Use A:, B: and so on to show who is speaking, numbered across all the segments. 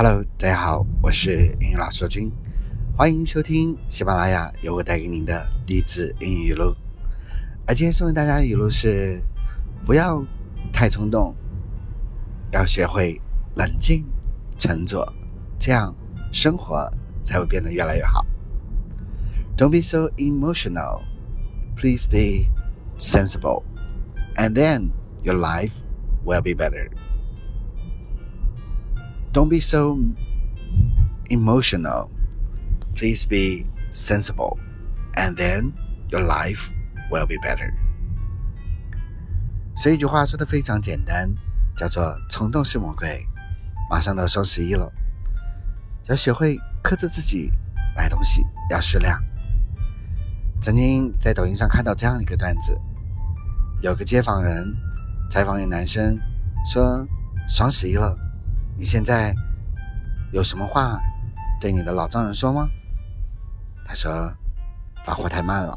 A: Hello，大家好，我是英语老师君，欢迎收听喜马拉雅由我带给您的励志英语语录。而今天送给大家的语录是：不要太冲动，要学会冷静沉着，这样生活才会变得越来越好。Don't be so emotional. Please be sensible, and then your life will be better. Don't be so emotional. Please be sensible, and then your life will be better. 所以一句话说的非常简单，叫做“冲动是魔鬼”。马上到双十一了，要学会克制自己，买东西要适量。曾经在抖音上看到这样一个段子，有个街访人采访一个男生，说：“双十一了。”你现在有什么话对你的老丈人说吗？他说：“发货太慢了，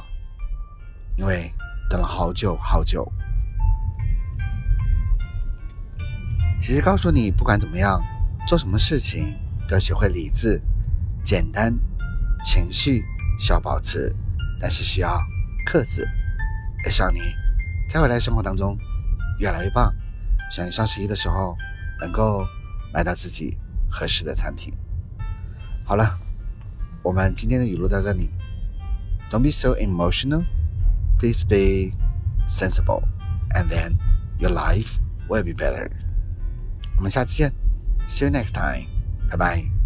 A: 因为等了好久好久。”其实告诉你，不管怎么样，做什么事情都要学会理智、简单，情绪需要保持，但是需要克制。也希望你在未来生活当中越来越棒。希望你双十一的时候能够。买到自己合适的产品。好了，我们今天的语录到这里。Don't be so emotional. Please be sensible, and then your life will be better. 我们下次见。See you next time. Bye bye.